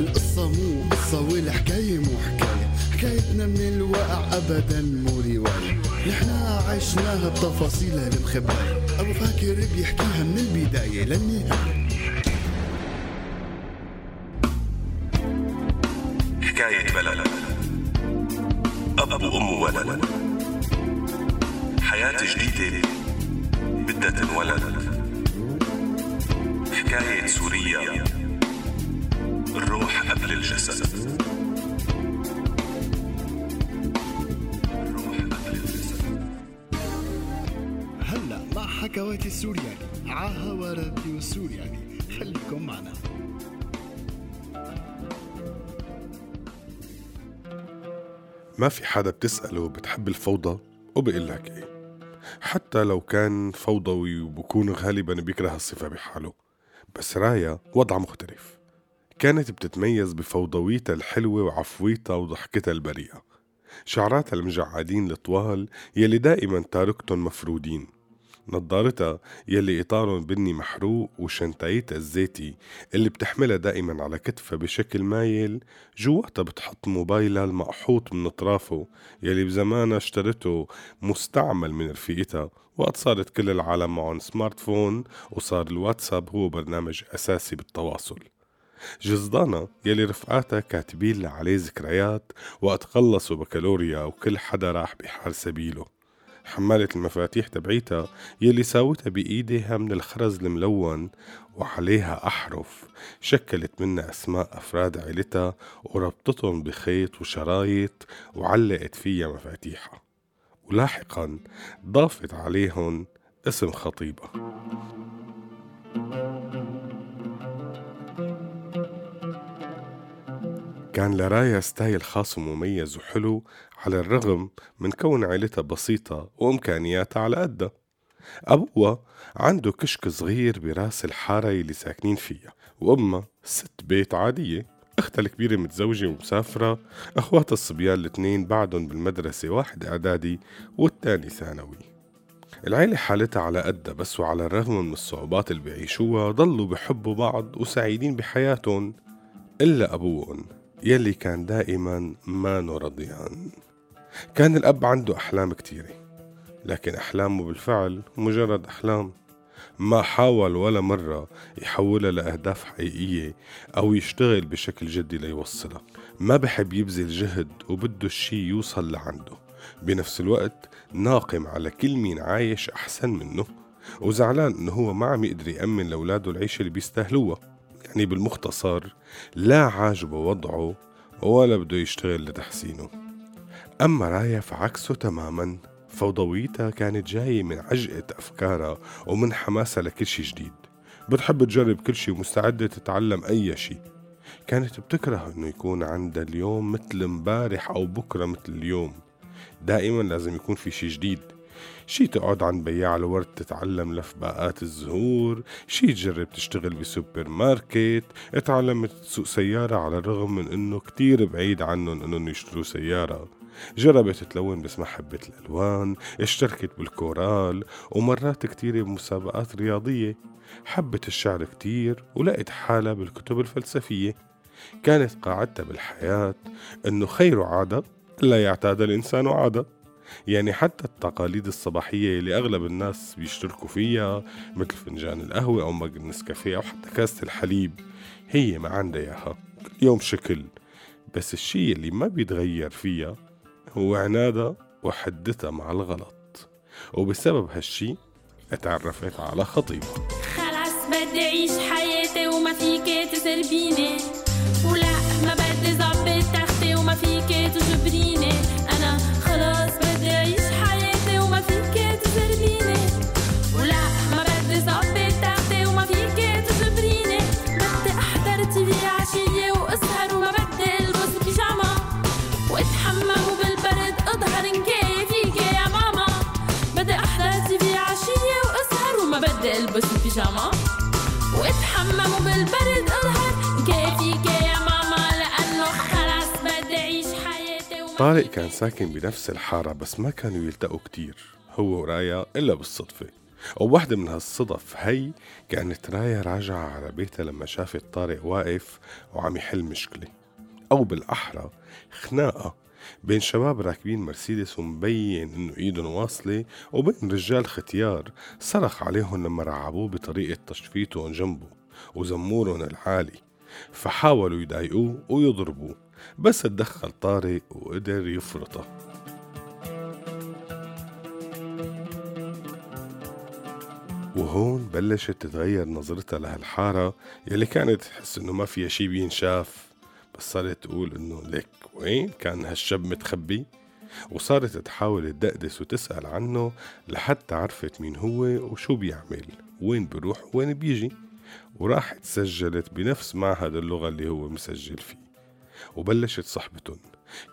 القصة مو قصة والحكاية مو حكاية. حكايتنا من الواقع أبدا مو رواية. نحنا عشناها بتفاصيلها المخبأة أبو فاكر بيحكيها من البداية للنهاية. حكاية بلد. أب وأم وولد حياة جديدة بدها تنولد. حكاية سوريا الروح قبل الجسد. الروح قبل الجسد. هلا مع حكواتي السورياني عاها راديو السورياني خليكم معنا. ما في حدا بتسأله بتحب الفوضى وبقول لك إيه. حتى لو كان فوضوي وبكون غالبا بيكره الصفة بحاله. بس رايا وضع مختلف. كانت بتتميز بفوضويتها الحلوة وعفويتها وضحكتها البريئة. شعراتها المجعدين الطوال يلي دائما تاركتن مفرودين. نظارتها يلي إطارهم بني محروق وشنطايتها الزيتي اللي بتحملها دائما على كتفها بشكل مايل جواتها بتحط موبايلها المقحوط من أطرافه يلي بزمانها اشترته مستعمل من رفيقتها وقت صارت كل العالم معهم سمارت فون وصار الواتساب هو برنامج أساسي بالتواصل. جزدانا يلي رفقاتها كاتبين عليه ذكريات وقت خلصوا بكالوريا وكل حدا راح بحال سبيله. حمالة المفاتيح تبعيتها يلي ساوتها بإيديها من الخرز الملون وعليها أحرف شكلت منها أسماء أفراد عيلتها وربطتهم بخيط وشرايط وعلقت فيها مفاتيحها. ولاحقا ضافت عليهم اسم خطيبها. كان لرايا ستايل خاص ومميز وحلو على الرغم من كون عيلتها بسيطة وإمكانياتها على قدها. أبوها عنده كشك صغير براس الحارة اللي ساكنين فيها وأمها ست بيت عادية. أختها الكبيرة متزوجة ومسافرة أخواتها الصبيان الاثنين بعدهم بالمدرسة واحد إعدادي والتاني ثانوي. العيلة حالتها على قدها بس وعلى الرغم من الصعوبات اللي بيعيشوها ضلوا بحبوا بعض وسعيدين بحياتهم إلا أبوهم. يلي كان دائما ما رضيان كان الأب عنده أحلام كتيرة لكن أحلامه بالفعل مجرد أحلام ما حاول ولا مرة يحولها لأهداف حقيقية أو يشتغل بشكل جدي ليوصلها. ما بحب يبذل جهد وبده الشي يوصل لعنده. بنفس الوقت ناقم على كل مين عايش أحسن منه وزعلان إنه هو ما عم يقدر يأمن لأولاده العيشة اللي بيستاهلوها. يعني بالمختصر لا عاجبه وضعه ولا بده يشتغل لتحسينه. أما رايا فعكسه تماما فوضويتها كانت جاية من عجقة أفكارها ومن حماسها لكل شي جديد. بتحب تجرب كل شي ومستعدة تتعلم أي شي. كانت بتكره إنه يكون عندها اليوم مثل امبارح أو بكرة مثل اليوم. دائما لازم يكون في شي جديد. شي تقعد عند بياع الورد تتعلم لف باقات الزهور شي تجرب تشتغل بسوبر ماركت اتعلمت تسوق سيارة على الرغم من إنه كتير بعيد عنهم إنهم يشتروا سيارة. جربت تلون بس ما حبت الألوان اشتركت بالكورال ومرات كتير بمسابقات رياضية. حبت الشعر كتير ولقت حالها بالكتب الفلسفية. كانت قاعدتها بالحياة إنه خير عادة لا يعتاد الإنسان عادة. يعني حتى التقاليد الصباحية اللي أغلب الناس بيشتركوا فيها مثل فنجان القهوة أو مج النسكافيه أو حتى كاسة الحليب هي ما عندها إياها. يوم شكل بس الشي اللي ما بيتغير فيها هو عنادها وحدتها مع الغلط. وبسبب هالشي أتعرفت على خطيبها خلاص بدي أعيش حياتي وما فيك تسربيني. ولا ما بدي ظبط تختي وما فيك تجبريني. طارق كان ساكن بنفس الحارة بس ما كانوا يلتقوا كتير. هو ورايا إلا بالصدفة. وواحدة من هالصدف هي كانت رايا راجعة على بيتها لما شافت طارق واقف وعم يحل مشكلة. أو بالأحرى خناقة بين شباب راكبين مرسيدس ومبين إنه إيدهم واصلة وبين رجال ختيار صرخ عليهم لما رعبوه بطريقة تشفيتهم جنبه وزمورهم العالي. فحاولوا يضايقوه ويضربوه. بس تدخل طارق وقدر يفرطه. وهون بلشت تتغير نظرتها لهالحارة يلي كانت تحس إنه ما فيها شي بينشاف بس صارت تقول إنه ليك وين كان هالشاب متخبي؟ وصارت تحاول تدقدس وتسأل عنه لحتى عرفت مين هو وشو بيعمل وين بروح وين بيجي. وراحت سجلت بنفس معهد اللغة اللي هو مسجل فيه. وبلشت صحبتهم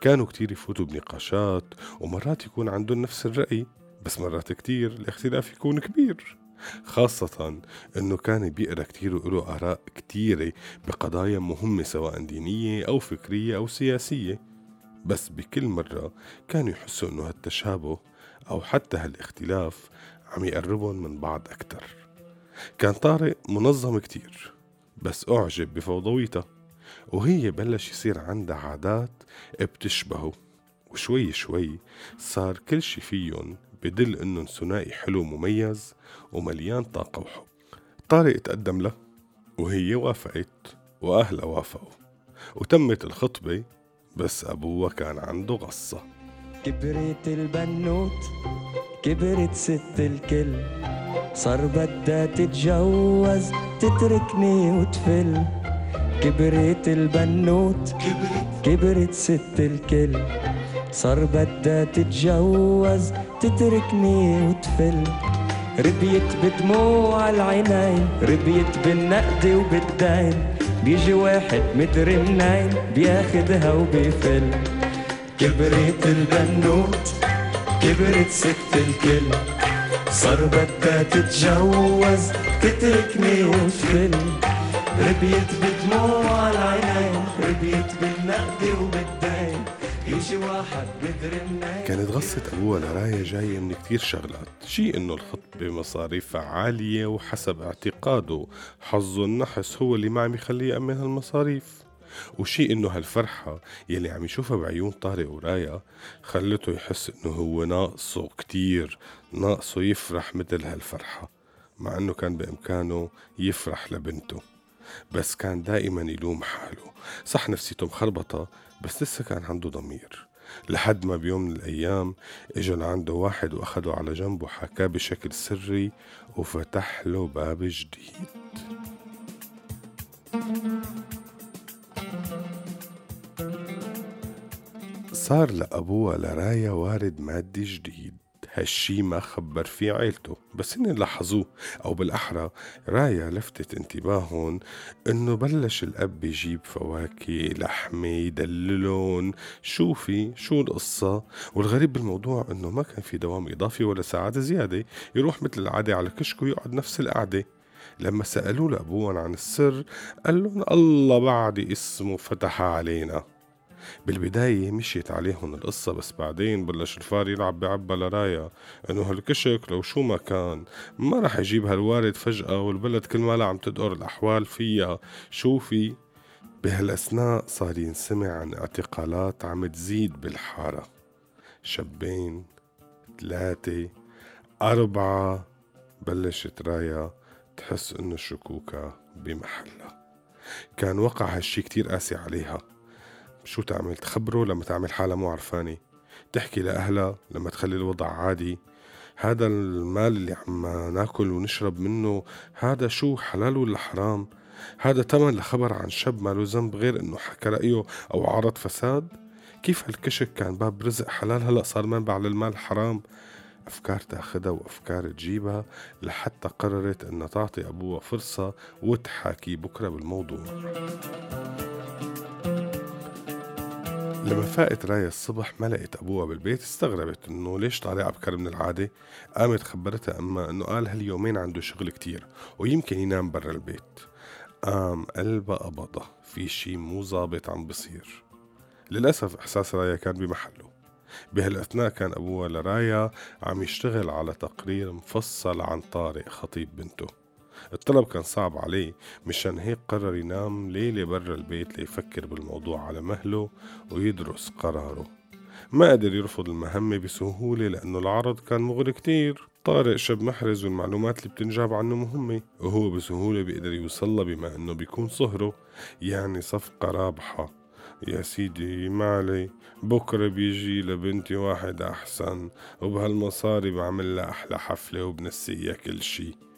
كانوا كتير يفوتوا بنقاشات ومرات يكون عندهم نفس الرأي بس مرات كتير الاختلاف يكون كبير. خاصة إنه كان بيقرا كتير وله آراء كتيرة بقضايا مهمة سواء دينية أو فكرية أو سياسية. بس بكل مرة كانوا يحسوا إنه هالتشابه أو حتى هالاختلاف عم يقربهم من بعض أكتر. كان طارق منظم كتير بس أعجب بفوضويتها وهي بلش يصير عندها عادات بتشبهه. وشوي شوي صار كل شي فيهم بدل انهم ثنائي حلو مميز ومليان طاقة وحب. طارق تقدم لها وهي وافقت وأهلها وافقوا. وتمت الخطبة بس أبوها كان عنده غصة. كبرت البنوت كبرت ست الكل. صار بدها تتجوز تتركني وتفل. كبرت البنوت كبرت ست الكل. صار بدها تتجوز تتركني وتفل. ربيت بدموع العينين ربيت بالنقد وبالدين. بيجي واحد مدري منين بياخدها وبيفل. كبرت البنوت كبرت ست الكل. صار بدها تتجوز تتركني وتفل. ربيت بدموع العينين ربيت بالنقد وبالدين. يجي واحد بدري منين. كانت غصة أبوها لرايا جاية من كتير شغلات. شي إنه الخطبة مصاريفها عالية وحسب اعتقاده حظه النحس هو اللي ما عم يخليه يأمن هالمصاريف. وشي إنه هالفرحة يلي عم يشوفها بعيون طارق ورايا خلته يحس إنه هو ناقصه كتير ناقصه يفرح مثل هالفرحة مع إنه كان بإمكانه يفرح لبنته. بس كان دائما يلوم حاله. صح نفسيته مخربطة بس لسه كان عنده ضمير. لحد ما بيوم من الأيام إجا لعنده واحد وأخده على جنب وحكاه بشكل سري وفتح له باب جديد. صار لأبوها لرايا وارد مادي جديد. هالشي ما خبر فيه عيلته بس هن لاحظوه أو بالأحرى رايا لفتت انتباههم إنه بلش الأب يجيب فواكه لحمة يدللون شو في شو القصة؟ والغريب بالموضوع إنه ما كان في دوام إضافي ولا ساعات زيادة يروح مثل العادة على كشك ويقعد نفس القعدة. لما سألوه لأبوهم عن السر قال لهم الله بعد اسمه فتح علينا. بالبداية مشيت عليهم القصة بس بعدين بلش الفار يلعب بعبا لرايا. إنه هالكشك لو شو ما كان ما رح يجيب هالوارد فجأة والبلد كل ما عم تدقر الأحوال فيها شو في؟ بهالأثناء صار ينسمع عن اعتقالات عم تزيد بالحارة. شابين ثلاثة أربعة بلشت رايا تحس إنه الشكوكة بمحلها. كان وقع هالشي كتير قاسي عليها. شو تعمل تخبره لما تعمل حالها مو عرفانة؟ تحكي لأهلها لما تخلي الوضع عادي. هذا المال اللي عم ناكل ونشرب منه هذا شو حلال ولا حرام؟ هذا تمن لخبر عن شاب ما له ذنب غير إنه حكى رأيه أو عرض فساد؟ كيف هالكشك كان باب رزق حلال هلأ صار منبع للمال حرام؟ أفكار تاخدها وأفكار تجيبها لحتى قررت أنها تعطي أبوها فرصة وتحاكي بكرة بالموضوع. لما فاقت رايا الصبح ما لقيت أبوها بالبيت استغربت إنه ليش طالع أبكر من العادة؟ قامت خبرتها أما إنه قال هاليومين عنده شغل كتير ويمكن ينام برا البيت. قام قلبها قبضة في شي مو ظابط عم بصير. للأسف إحساس رايا كان بمحله. بهالأثناء كان أبوها لرايا عم يشتغل على تقرير مفصل عن طارق خطيب بنته. الطلب كان صعب عليه مشان هيك قرر ينام ليلة برا البيت ليفكر بالموضوع على مهله ويدرس قراره. ما قدر يرفض المهمة بسهولة لأنه العرض كان مغري كتير. طارق شاب محرز والمعلومات اللي بتنجاب عنه مهمة وهو بسهولة بيقدر يوصلها بما أنه بيكون صهره. يعني صفقة رابحة يا سيدي ما علي. بكرة بيجي لبنتي واحد أحسن وبهالمصاري بعمل لها أحلى حفلة وبنسيها كل شي.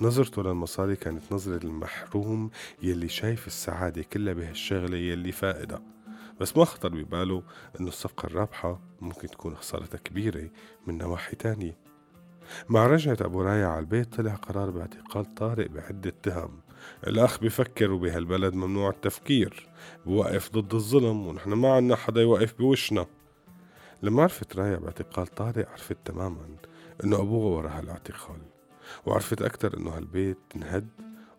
نظرته للمصاري كانت نظرة المحروم يلي شايف السعادة كلها بهالشغلة يلي فائدة. بس ما خطر بباله إنه الصفقة الرابحة ممكن تكون خسارتها كبيرة من نواحي تانية. مع رجعة أبو راية على البيت طلع قرار باعتقال طارق بعدة تهم الأخ بفكر وبهالبلد ممنوع التفكير بوقف ضد الظلم ونحن ما عنا حدا يوقف بوشنا. لما عرفت راية باعتقال طارق عرفت تماما إنه ابوها ورا هالاعتقال. وعرفت أكتر إنه هالبيت انهد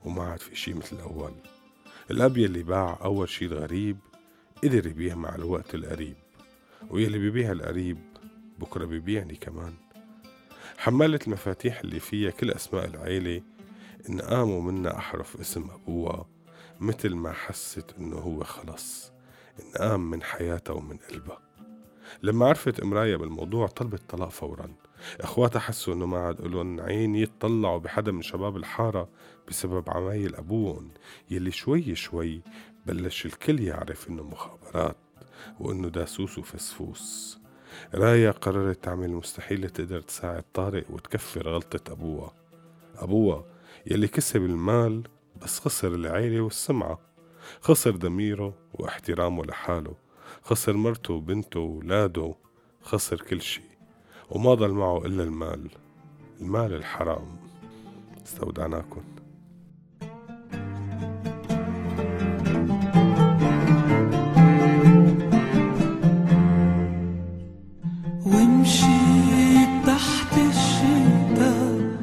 وما عاد في شي مثل الأول. الأب يلي باع أول شي الغريب قدر يبيع مع الوقت القريب ويلي بيبيع القريب بكرة بيبيعني كمان. حملت المفاتيح اللي فيها كل أسماء العيلة إن قاموا منا أحرف اسم أبوها مثل ما حست إنه هو خلص انقام من حياتها ومن قلبها. لما عرفت امرايا بالموضوع طلبت طلاق فورا. إخواتها حسوا إنه ما عاد لهم عين يتطلعوا بحدا من شباب الحارة بسبب عمايل أبوهم يلي شوي شوي بلش الكل يعرف إنه مخابرات وإنه داسوس وفسفوس. رايا قررت تعمل المستحيل تقدر تساعد طارق وتكفر غلطة أبوها. أبوها يلي كسب المال بس خسر العيلة والسمعة خسر ضميره واحترامه لحاله. خسر مرته وبنته وولاده خسر كل شي وما ضل معه إلا المال المال الحرام. استودعناكم. ومشيت تحت الشتاء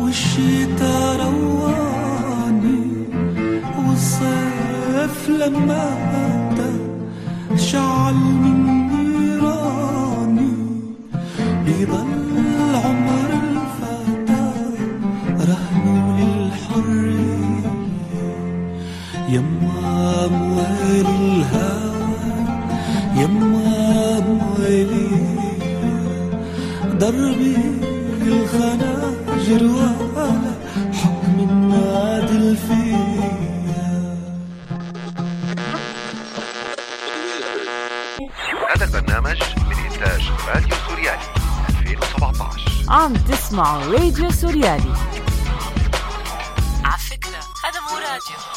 والشتاء رواني والصيف لما أتى شعل من نيراني بيضل عمر الفتى رهن للحرية يما مويل الهوى يما مويلي دربي الخناجر ولا حكم النادل فيها هذا البرنامج من إنتاج راديو سوريالي 2017 عم تسمعوا راديو سوريالي. على فكرة هذا مو راديو.